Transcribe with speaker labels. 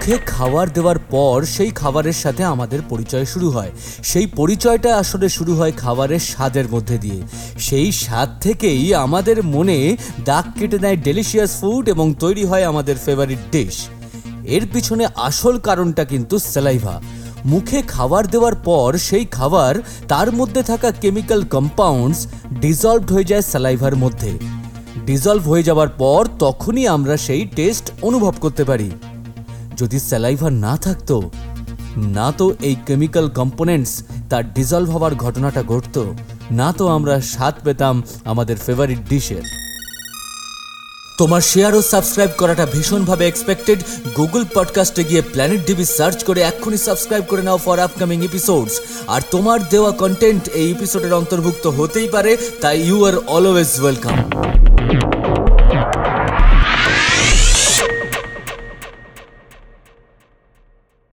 Speaker 1: মুখে খাবার দেওয়ার পর সেই খাবারের সাথে আমাদের পরিচয় শুরু হয়। সেই পরিচয়টা আসলে শুরু হয় খাবারের স্বাদের মধ্যে দিয়ে। সেই স্বাদ থেকেই আমাদের মনে দাগ কেটে নেয় ডেলিশিয়াস ফুড এবং তৈরি হয় আমাদের ফেভারিট ডিশ এর পিছনে আসল কারণটা কিন্তু স্যালাইভা মুখে খাবার দেওয়ার পর সেই খাবার, তার মধ্যে থাকা কেমিক্যাল কম্পাউন্ডস ডিজলভড হয়ে যায় স্যালাইভার মধ্যে। ডিজলভ হয়ে যাওয়ার পর তখনই আমরা সেই টেস্ট অনুভব করতে পারি। যদি স্যালাইভা না থাকতো, না তো এই কেমিক্যাল কম্পোনেন্টস তার ডিজলভ হওয়ার ঘটনাটা ঘটতো, না তো আমরা স্বাদ পেতাম আমাদের ফেভারিট ডিশের তোমার শেয়ার ও সাবস্ক্রাইব করাটা ভীষণভাবে এক্সপেক্টেড গুগল পডকাস্টে গিয়ে প্ল্যানেট ডিবি সার্চ করে এক্ষুনি সাবস্ক্রাইব করে নাও ফর আপকামিং এপিসোডস আর তোমার দেওয়া কন্টেন্ট এই এপিসোডের অন্তর্ভুক্ত হতেই পারে, তাই ইউ আর অলওয়েজ ওয়েলকাম